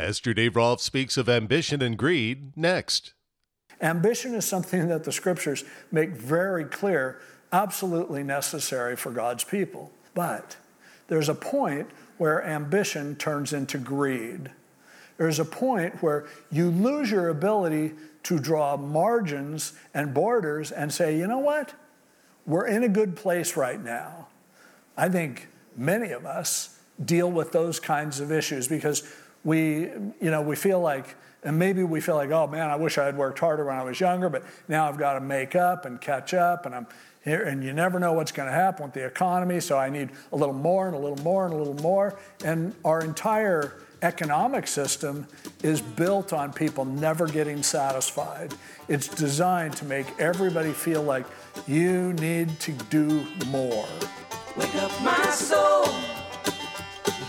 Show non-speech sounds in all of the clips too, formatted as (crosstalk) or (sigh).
Pastor Dave Rolfe speaks of ambition and greed next. Ambition is something that the scriptures make very clear, absolutely necessary for God's people. But there's a point where ambition turns into greed. There's a point where you lose your ability to draw margins and borders and say, you know what? We're in a good place right now. I think many of us deal with those kinds of issues because we, you know, we feel like, and maybe we feel like, oh man, I wish I had worked harder when I was younger, but now I've got to make up and catch up, and I'm here, and you never know what's going to happen with the economy, so I need a little more and a little more and a little more. And our entire economic system is built on people never getting satisfied. It's designed to make everybody feel like you need to do more. Wake up, my soul.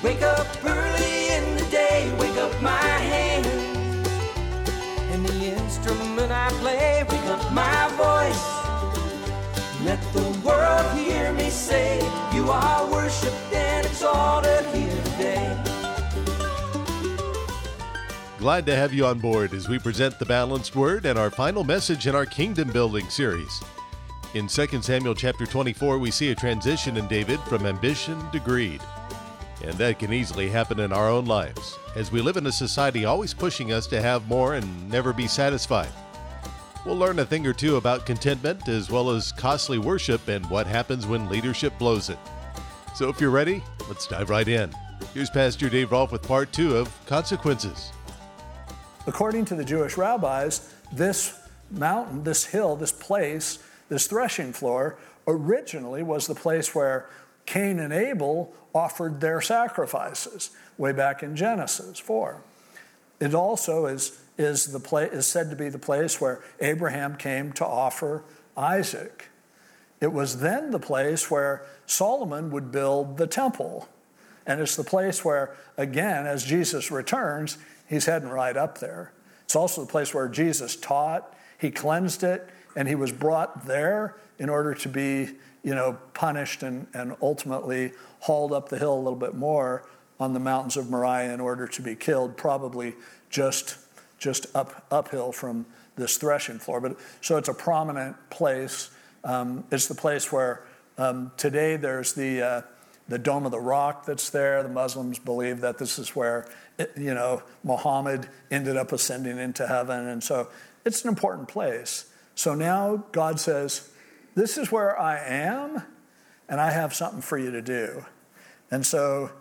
Wake up early Wake up my. And the instrument I play. Wake up my voice. Let the world hear me say, You are worshiped and today. Glad to have you on board as we present the balanced word and our final message in our kingdom building series. In 2 Samuel chapter 24, we see a transition in David from ambition to greed. And that can easily happen in our own lives, as we live in a society always pushing us to have more and never be satisfied. We'll learn a thing or two about contentment as well as costly worship and what happens when leadership blows it. So if you're ready, let's dive right in. Here's Pastor Dave Rolfe with part two of Consequences. According to the Jewish rabbis, this mountain, this hill, this place, this threshing floor originally was the place where Cain and Abel offered their sacrifices way back in Genesis 4. It also is, is, the pla- is said to be the place where Abraham came to offer Isaac. It was then the place where Solomon would build the temple. And it's the place where, again, as Jesus returns, He's heading right up there. It's also the place where Jesus taught, he cleansed it, and he was brought there in order to be, you know, punished and, and ultimately hauled up the hill a little bit more on the mountains of Moriah in order to be killed, probably just just up uphill from this threshing floor. But so it's a prominent place. Um, it's the place where um, today there's the uh, the Dome of the Rock that's there. The Muslims believe that this is where, you know, Muhammad ended up ascending into heaven. And so it's an important place. So now God says, This is where I am, and I have something for you to do. And so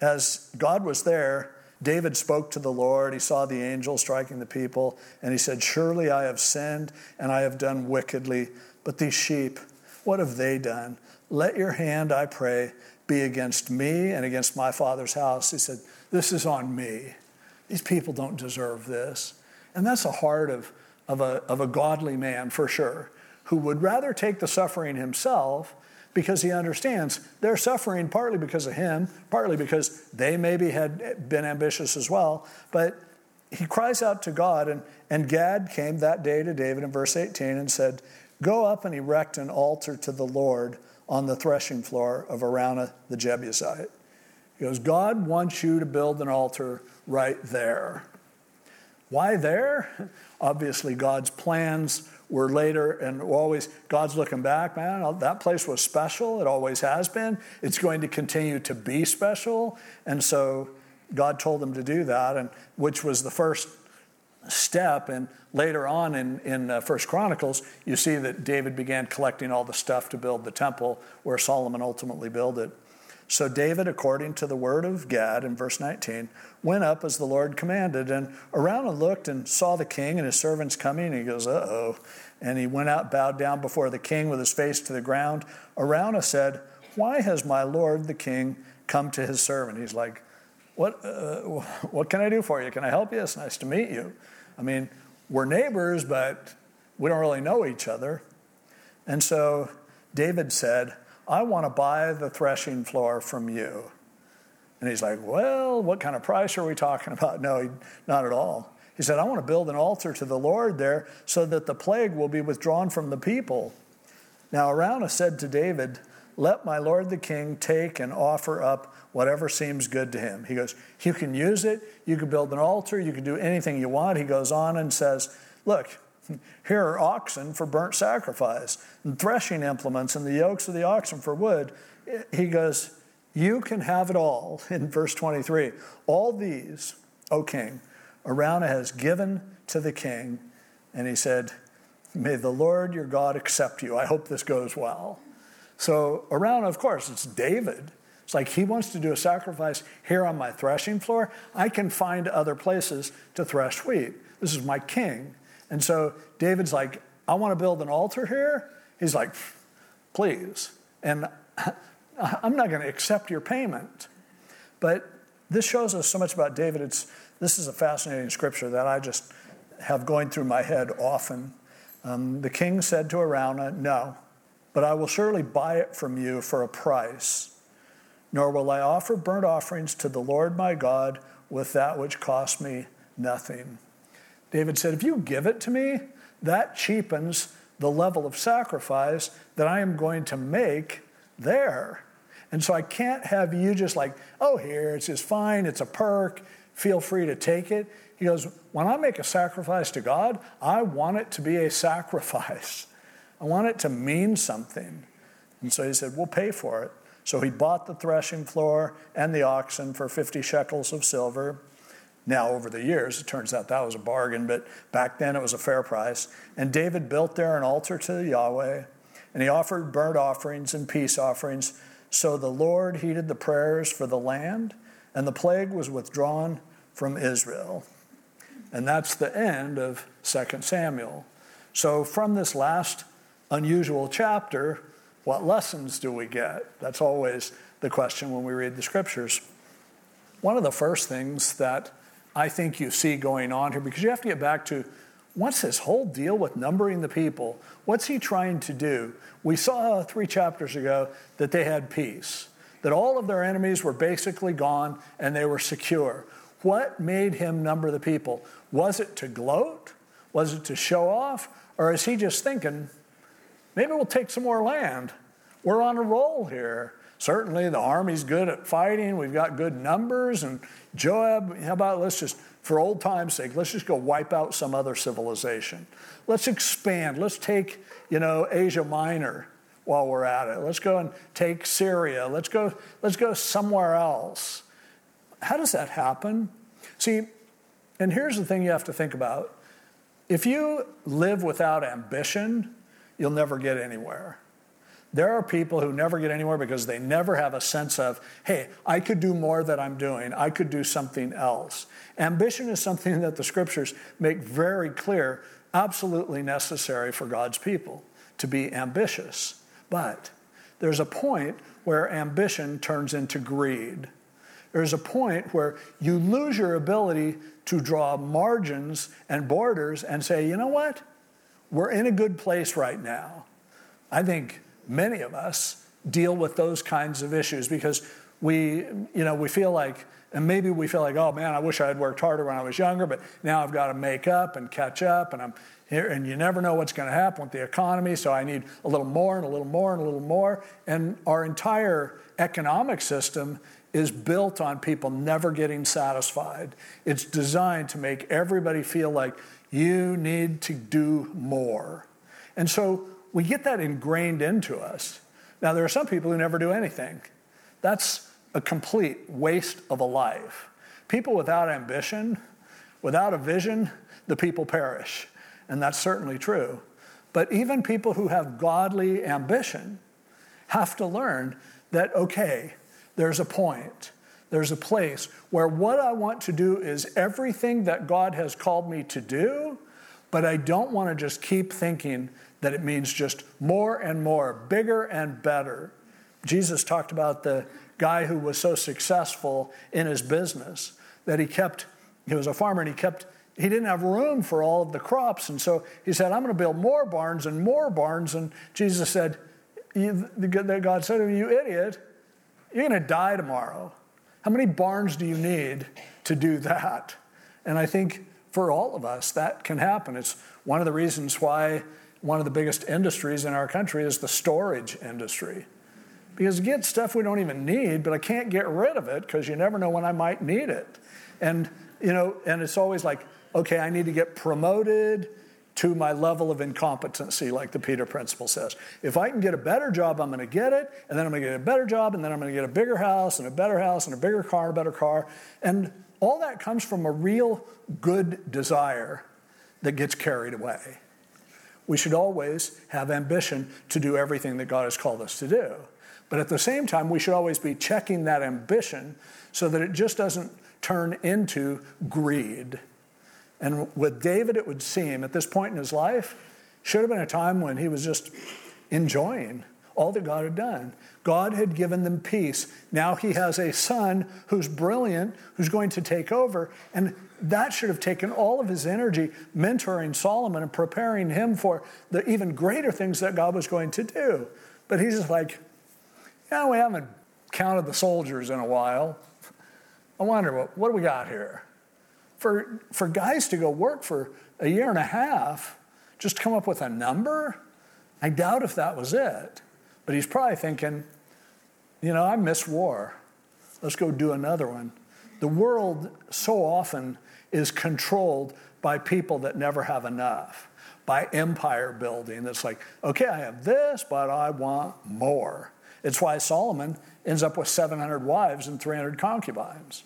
as God was there, David spoke to the Lord. He saw the angel striking the people, and he said, Surely I have sinned and I have done wickedly. But these sheep, what have they done? Let your hand, I pray, be against me and against my father's house. He said, This is on me. These people don't deserve this. And that's the heart of, of, a, of a godly man for sure, who would rather take the suffering himself because he understands they're suffering partly because of him, partly because they maybe had been ambitious as well. But he cries out to God, and, and Gad came that day to David in verse 18 and said, Go up and erect an altar to the Lord on the threshing floor of Araunah the Jebusite. He goes, God wants you to build an altar right there. Why there? (laughs) Obviously, God's plans were later and always, God's looking back, man, that place was special. It always has been. It's going to continue to be special. And so God told them to do that, and which was the first step. And later on in, in uh, First Chronicles, you see that David began collecting all the stuff to build the temple where Solomon ultimately built it. So David, according to the word of Gad in verse 19, went up as the Lord commanded. And Araunah looked and saw the king and his servants coming. And he goes, uh oh. And he went out, bowed down before the king with his face to the ground. Araunah said, Why has my lord the king come to his servant? He's like, what, uh, what can I do for you? Can I help you? It's nice to meet you. I mean, we're neighbors, but we don't really know each other. And so David said, I want to buy the threshing floor from you. And he's like, Well, what kind of price are we talking about? (laughs) No, not at all. He said, I want to build an altar to the Lord there so that the plague will be withdrawn from the people. Now, Araunah said to David, let my lord the king take and offer up whatever seems good to him. He goes, You can use it, you can build an altar, you can do anything you want. He goes on and says, Look, here are oxen for burnt sacrifice, and threshing implements, and the yokes of the oxen for wood. He goes, You can have it all (laughs) in verse 23. All these, O king, Araunah has given to the king. And he said, May the Lord your God accept you. I hope this goes well. So, Araunah, of course, it's David. It's like he wants to do a sacrifice here on my threshing floor. I can find other places to thresh wheat. This is my king. And so David's like, I want to build an altar here. He's like, please. And (laughs) I'm not going to accept your payment. But this shows us so much about David. It's, this is a fascinating scripture that I just have going through my head often. Um, the king said to Araunah, No, but I will surely buy it from you for a price, nor will I offer burnt offerings to the Lord my God with that which cost me nothing. David said, If you give it to me, that cheapens the level of sacrifice that I am going to make there. And so I can't have you just like, oh, here, it's just fine, it's a perk, feel free to take it. He goes, when I make a sacrifice to God, I want it to be a sacrifice. I want it to mean something. And so he said, we'll pay for it. So he bought the threshing floor and the oxen for 50 shekels of silver. Now, over the years, it turns out that was a bargain, but back then it was a fair price. And David built there an altar to Yahweh, and he offered burnt offerings and peace offerings. So the Lord heeded the prayers for the land, and the plague was withdrawn from Israel. And that's the end of 2 Samuel. So, from this last unusual chapter, what lessons do we get? That's always the question when we read the scriptures. One of the first things that I think you see going on here, because you have to get back to what's this whole deal with numbering the people? What's he trying to do? We saw three chapters ago that they had peace, that all of their enemies were basically gone and they were secure. What made him number the people? Was it to gloat? Was it to show off? Or is he just thinking, maybe we'll take some more land? We're on a roll here. Certainly, the army's good at fighting. We've got good numbers. And Joab, how about let's just, for old time's sake, let's just go wipe out some other civilization. Let's expand. Let's take, you know, Asia Minor while we're at it. Let's go and take Syria. Let's go, let's go somewhere else. How does that happen? See, and here's the thing you have to think about if you live without ambition, you'll never get anywhere. There are people who never get anywhere because they never have a sense of, hey, I could do more than I'm doing. I could do something else. Ambition is something (laughs) that the scriptures make very clear, absolutely necessary for God's people to be ambitious. But there's a point where ambition turns into greed there's a point where you lose your ability to draw margins and borders and say, you know what? We're in a good place right now. I think many of us deal with those kinds of issues because we, you know, we feel like, and maybe we feel like, oh man, I wish I had worked harder when I was younger, but now I've got to make up and catch up, and I'm here, and you never know what's going to happen with the economy, so I need a little more and a little more and a little more. And our entire economic system is built on people never getting satisfied. It's designed to make everybody feel like you need to do more. And so we get that ingrained into us. Now, there are some people who never do anything. That's a complete waste of a life. People without ambition, without a vision, the people perish. And that's certainly true. But even people who have godly ambition have to learn that, okay, there's a point, there's a place where what I want to do is everything that God has called me to do, but I don't want to just keep thinking that it means just more and more, bigger and better. Jesus talked about the guy who was so successful in his business that he kept, he was a farmer and he kept, he didn't have room for all of the crops. And so he said, I'm going to build more barns and more barns. And Jesus said, God said to him, You idiot, you're going to die tomorrow. How many barns do you need to do that? And I think for all of us, that can happen. It's one of the reasons why one of the biggest industries in our country is the storage industry. because get stuff we don't even need, but I can't get rid of it because you never know when I might need it. And, you know, and it's always like, okay, I need to get promoted to my level of incompetency, like the Peter Principle says. If I can get a better job, I'm going to get it, and then I'm going to get a better job, and then I'm going to get a bigger house, and a better house, and a bigger car, and a better car. And all that comes from a real good desire that gets carried away. We should always have ambition to do everything that God has called us to do. But at the same time, we should always be checking that ambition so that it just doesn't turn into greed and with David, it would seem at this point in his life, should have been a time when he was just enjoying all that God had done. God had given them peace. Now he has a son who's brilliant, who's going to take over. And that should have taken all of his energy mentoring Solomon and preparing him for the even greater things that God was going to do. But he's just like, yeah, we haven't counted the soldiers in a while. I wonder, what, what do we got here? For, for guys to go work for a year and a half, just come up with a number, I doubt if that was it. But he's probably thinking, you know, I miss war. Let's go do another one. The world so often is controlled by people that never have enough, by empire building that's like, okay, I have this, but I want more. It's why Solomon ends up with 700 wives and 300 concubines.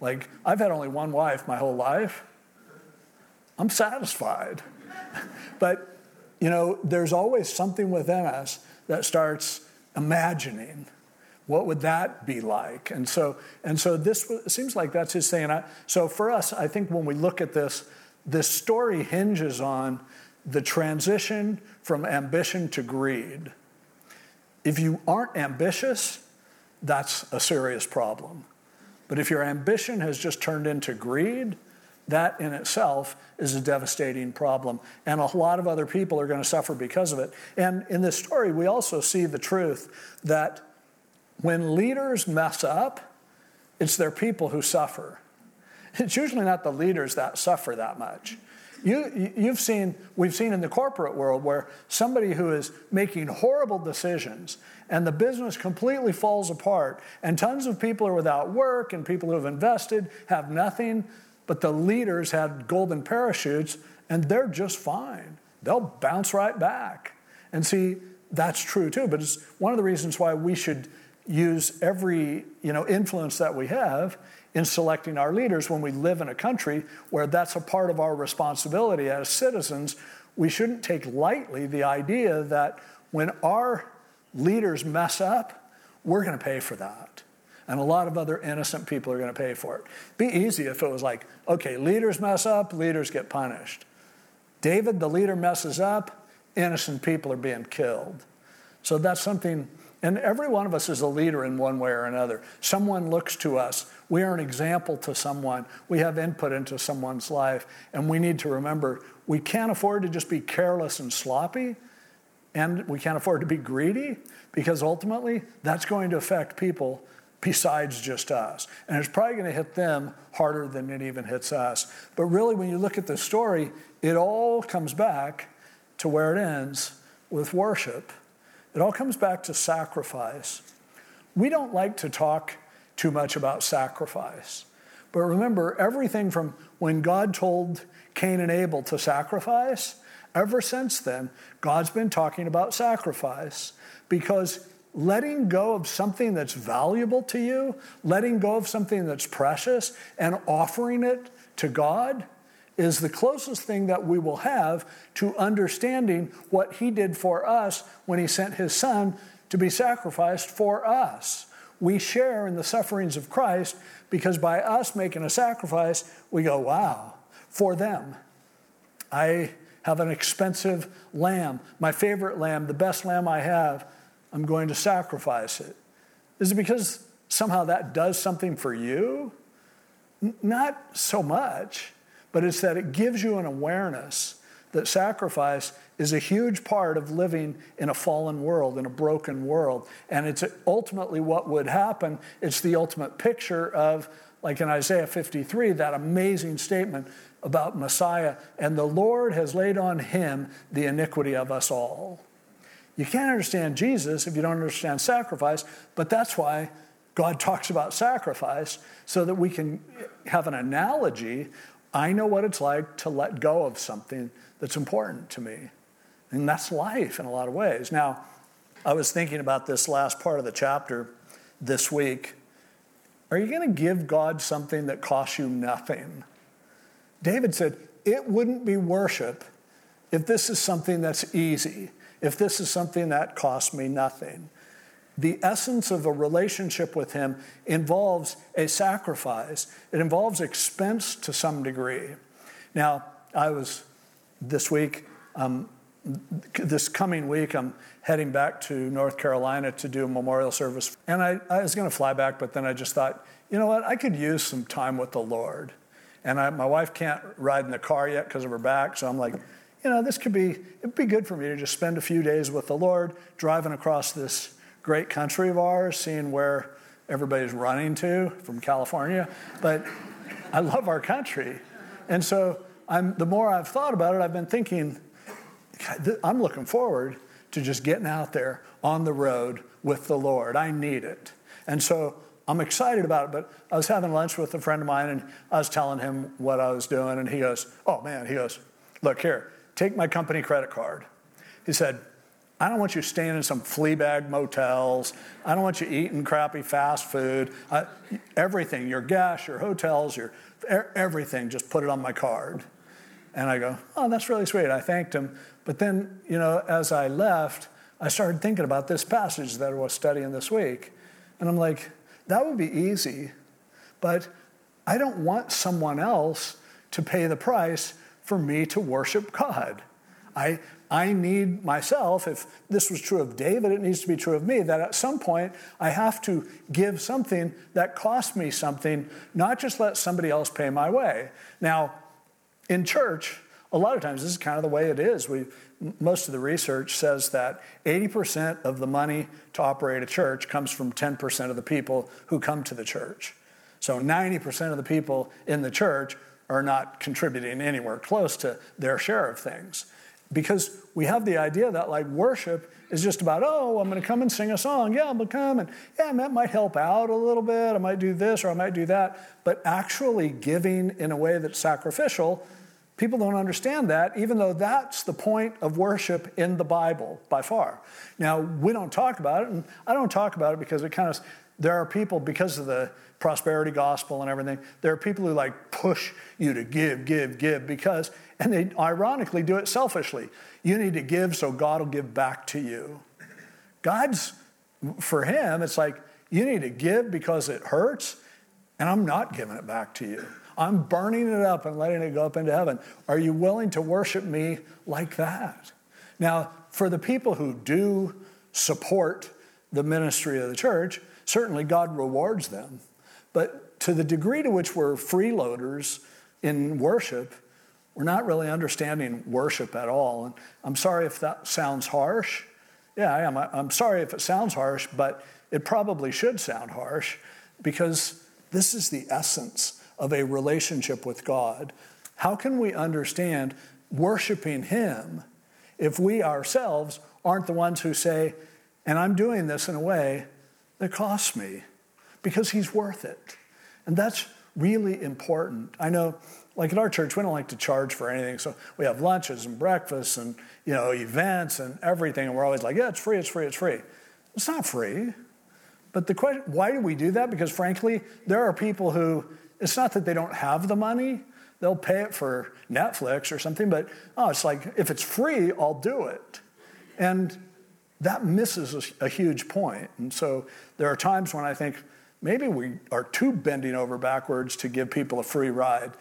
Like, I've had only one wife my whole life. I'm satisfied. (laughs) but, you know, there's always something within us that starts imagining what would that be like? And so and so this seems like that's his thing I, so for us i think when we look at this this story hinges on the transition from ambition to greed. If you aren't ambitious that's a serious problem. But if your ambition has just turned into greed, that in itself is a devastating problem. And a lot of other people are going to suffer because of it. And in this story, we also see the truth that when leaders mess up, it's their people who suffer. It's usually not the leaders that suffer that much. You, you've seen, we've seen in the corporate world where somebody who is making horrible decisions and the business completely falls apart, and tons of people are without work, and people who have invested have nothing, but the leaders had golden parachutes, and they're just fine. They'll bounce right back. And see, that's true too, but it's one of the reasons why we should use every you know, influence that we have in selecting our leaders when we live in a country where that's a part of our responsibility as citizens. We shouldn't take lightly the idea that when our leaders mess up, we're going to pay for that. And a lot of other innocent people are going to pay for it. Be easy if it was like, okay, leaders mess up, leaders get punished. David, the leader, messes up, innocent people are being killed. So that's something, and every one of us is a leader in one way or another. Someone looks to us we are an example to someone. We have input into someone's life. And we need to remember we can't afford to just be careless and sloppy. And we can't afford to be greedy because ultimately that's going to affect people besides just us. And it's probably going to hit them harder than it even hits us. But really, when you look at the story, it all comes back to where it ends with worship. It all comes back to sacrifice. We don't like to talk too much about sacrifice. But remember, everything from when God told Cain and Abel to sacrifice, ever since then, God's been talking about sacrifice because letting go of something that's valuable to you, letting go of something that's precious, and offering it to God is the closest thing that we will have to understanding what He did for us when He sent His Son to be sacrificed for us we share in the sufferings of Christ because by us making a sacrifice, we go, wow, for them. I have an expensive lamb, my favorite lamb, the best lamb I have. I'm going to sacrifice it. Is it because somehow that does something for you? N- not so much, but it's that it gives you an awareness that sacrifice is a huge part of living in a fallen world, in a broken world. And it's ultimately what would happen. It's the ultimate picture of, like in Isaiah 53, that amazing statement about Messiah. And the Lord has laid on him the iniquity of us all. You can't understand Jesus if you don't understand sacrifice, but that's why God talks about sacrifice so that we can have an analogy. I know what it's like to let go of something that's important to me. And that's life in a lot of ways. Now, I was thinking about this last part of the chapter this week. Are you going to give God something that costs you nothing? David said, It wouldn't be worship if this is something that's easy, if this is something that costs me nothing. The essence of a relationship with Him involves a sacrifice, it involves expense to some degree. Now, I was this week, um, this coming week, I'm heading back to North Carolina to do a memorial service. And I, I was going to fly back, but then I just thought, you know what, I could use some time with the Lord. And I, my wife can't ride in the car yet because of her back, so I'm like, you know, this could be, it'd be good for me to just spend a few days with the Lord, driving across this great country of ours, seeing where everybody's running to from California. But I love our country. And so I'm, the more I've thought about it, I've been thinking, I'm looking forward to just getting out there on the road with the Lord. I need it. And so I'm excited about it. But I was having lunch with a friend of mine and I was telling him what I was doing. And he goes, Oh man, he goes, Look here, take my company credit card. He said, I don't want you staying in some flea bag motels. I don't want you eating crappy fast food. I, everything, your gas, your hotels, your everything, just put it on my card. And I go, oh, that's really sweet. I thanked him. But then, you know, as I left, I started thinking about this passage that I was studying this week. And I'm like, that would be easy, but I don't want someone else to pay the price for me to worship God. I, I need myself, if this was true of David, it needs to be true of me, that at some point I have to give something that costs me something, not just let somebody else pay my way. Now, in church, a lot of times this is kind of the way it is. We, most of the research says that 80% of the money to operate a church comes from 10% of the people who come to the church. So 90% of the people in the church are not contributing anywhere close to their share of things. Because we have the idea that like worship is just about, oh, I'm going to come and sing a song. Yeah, I'm going to come and yeah, that might help out a little bit. I might do this or I might do that. But actually giving in a way that's sacrificial, people don't understand that, even though that's the point of worship in the Bible by far. Now, we don't talk about it, and I don't talk about it because it kind of, there are people, because of the prosperity gospel and everything, there are people who like push you to give, give, give because, and they ironically do it selfishly. You need to give so God will give back to you. God's, for him, it's like, you need to give because it hurts, and I'm not giving it back to you. I'm burning it up and letting it go up into heaven. Are you willing to worship me like that? Now, for the people who do support the ministry of the church, certainly God rewards them. But to the degree to which we're freeloaders in worship, we're not really understanding worship at all. And I'm sorry if that sounds harsh. Yeah, I am. I'm sorry if it sounds harsh, but it probably should sound harsh because this is the essence of a relationship with God. How can we understand worshiping Him if we ourselves aren't the ones who say, and I'm doing this in a way that costs me? Because he's worth it. And that's really important. I know, like at our church, we don't like to charge for anything. So we have lunches and breakfasts and, you know, events and everything. And we're always like, yeah, it's free, it's free, it's free. It's not free. But the question, why do we do that? Because frankly, there are people who, it's not that they don't have the money, they'll pay it for Netflix or something, but oh, it's like, if it's free, I'll do it. And that misses a, a huge point. And so there are times when I think, maybe we are too bending over backwards to give people a free ride.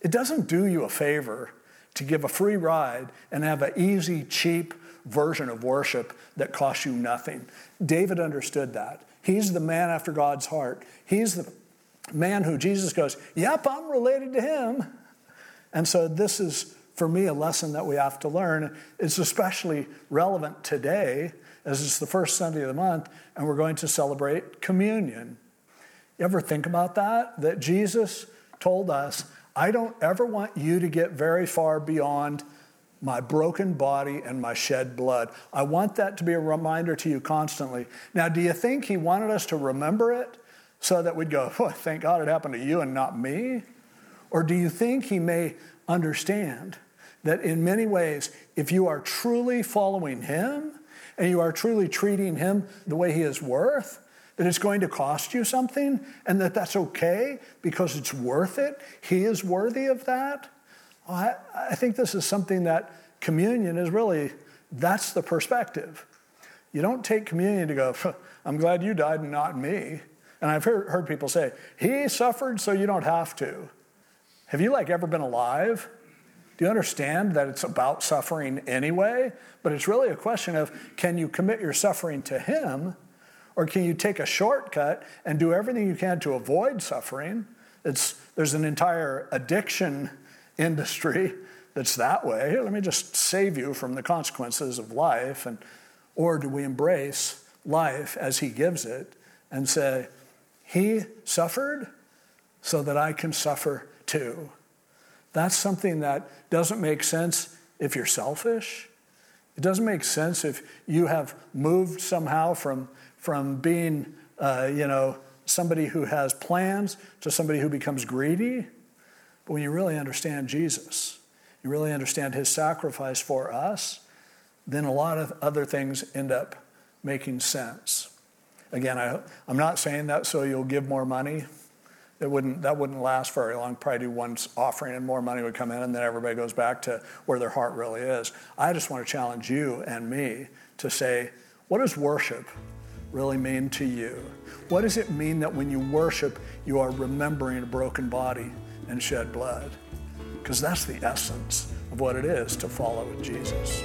It doesn't do you a favor to give a free ride and have an easy, cheap version of worship that costs you nothing. David understood that. He's the man after God's heart. He's the man who Jesus goes, Yep, I'm related to him. And so this is, for me, a lesson that we have to learn. It's especially relevant today as it's the first Sunday of the month and we're going to celebrate communion. You ever think about that? That Jesus told us, I don't ever want you to get very far beyond my broken body and my shed blood. I want that to be a reminder to you constantly. Now, do you think he wanted us to remember it so that we'd go, oh, thank God it happened to you and not me? Or do you think he may understand that in many ways, if you are truly following him and you are truly treating him the way he is worth, that it's going to cost you something and that that's okay because it's worth it? He is worthy of that? I, I think this is something that communion is really, that's the perspective. You don't take communion to go, I'm glad you died and not me. And I've heard, heard people say, He suffered so you don't have to. Have you like ever been alive? Do you understand that it's about suffering anyway? But it's really a question of can you commit your suffering to Him, or can you take a shortcut and do everything you can to avoid suffering? It's, there's an entire addiction industry that's that way. Here, let me just save you from the consequences of life. And, or do we embrace life as He gives it and say, He suffered so that I can suffer too? That's something that doesn't make sense if you're selfish. It doesn't make sense if you have moved somehow from, from being, uh, you know, somebody who has plans to somebody who becomes greedy. But when you really understand Jesus, you really understand his sacrifice for us, then a lot of other things end up making sense. Again, I, am not saying that so you'll give more money. It wouldn't, that wouldn't last very long. Probably do one offering and more money would come in, and then everybody goes back to where their heart really is. I just want to challenge you and me to say, what does worship really mean to you? What does it mean that when you worship, you are remembering a broken body and shed blood. Because that's the essence of what it is to follow Jesus.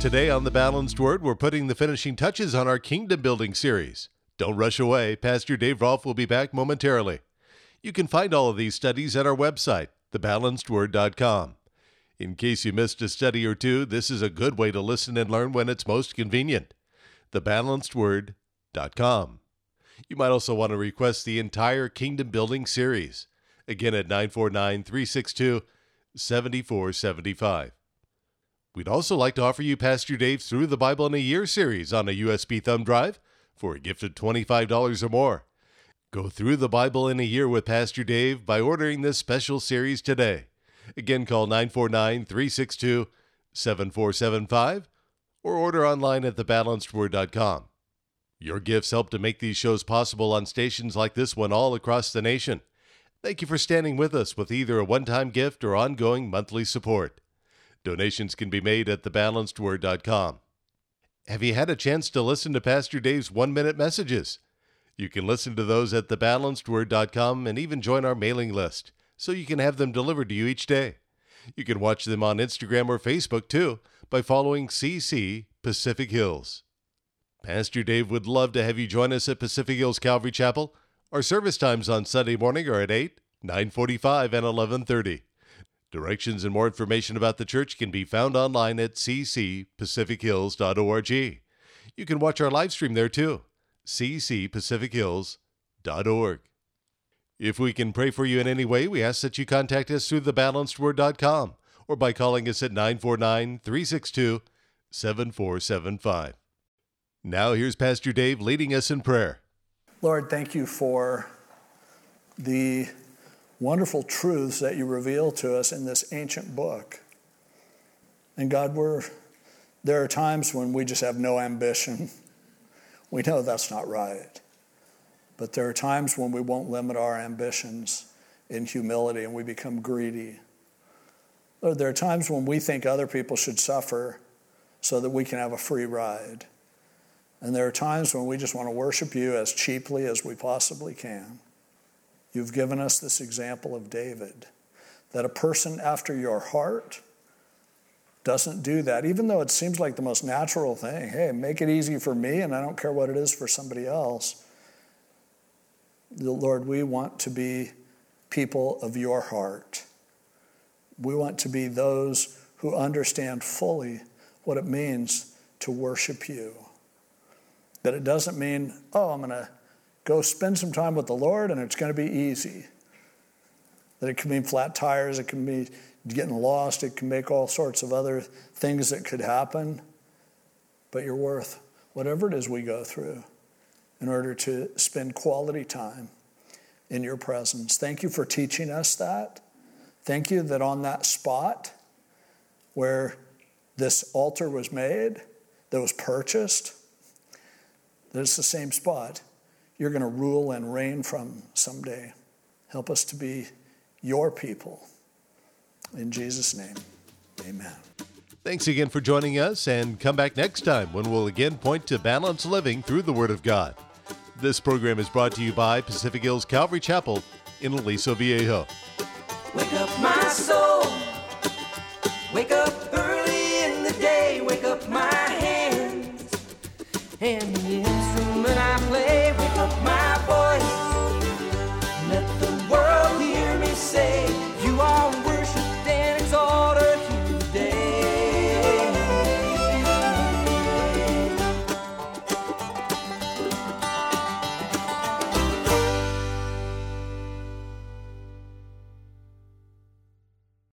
Today on The Balanced Word, we're putting the finishing touches on our kingdom building series. Don't rush away. Pastor Dave Rolfe will be back momentarily. You can find all of these studies at our website, thebalancedword.com. In case you missed a study or two, this is a good way to listen and learn when it's most convenient. Thebalancedword.com. You might also want to request the entire Kingdom Building series. Again at 949 362 7475. We'd also like to offer you Pastor Dave's Through the Bible in a Year series on a USB thumb drive for a gift of $25 or more. Go through the Bible in a year with Pastor Dave by ordering this special series today. Again, call 949 362 7475 or order online at thebalancedword.com. Your gifts help to make these shows possible on stations like this one all across the nation. Thank you for standing with us with either a one time gift or ongoing monthly support. Donations can be made at thebalancedword.com. Have you had a chance to listen to Pastor Dave's one minute messages? You can listen to those at thebalancedword.com and even join our mailing list so you can have them delivered to you each day. You can watch them on Instagram or Facebook too by following CC Pacific Hills. Pastor Dave would love to have you join us at Pacific Hills Calvary Chapel. Our service times on Sunday morning are at 8, 9:45, and 11:30. Directions and more information about the church can be found online at ccpacifichills.org. You can watch our live stream there too. ccpacifichills.org. If we can pray for you in any way, we ask that you contact us through thebalancedword.com or by calling us at 949 362 7475. Now, here's Pastor Dave leading us in prayer. Lord, thank you for the wonderful truths that you reveal to us in this ancient book. And God, we're, there are times when we just have no ambition. (laughs) We know that's not right. But there are times when we won't limit our ambitions in humility and we become greedy. Lord, there are times when we think other people should suffer so that we can have a free ride. And there are times when we just want to worship you as cheaply as we possibly can. You've given us this example of David that a person after your heart doesn't do that, even though it seems like the most natural thing. Hey, make it easy for me, and I don't care what it is for somebody else. Lord, we want to be people of your heart. We want to be those who understand fully what it means to worship you. That it doesn't mean, oh, I'm going to go spend some time with the Lord and it's going to be easy. That it can mean flat tires, it can be getting lost, it can make all sorts of other things that could happen. But you're worth whatever it is we go through in order to spend quality time in your presence. Thank you for teaching us that. Thank you that on that spot where this altar was made, that was purchased, that it's the same spot you're going to rule and reign from someday. Help us to be your people. In Jesus' name, amen. Thanks again for joining us, and come back next time when we'll again point to balanced living through the Word of God. This program is brought to you by Pacific Hills Calvary Chapel in Aliso Viejo. Wake up my soul. Wake up early in the day. Wake up my hands. And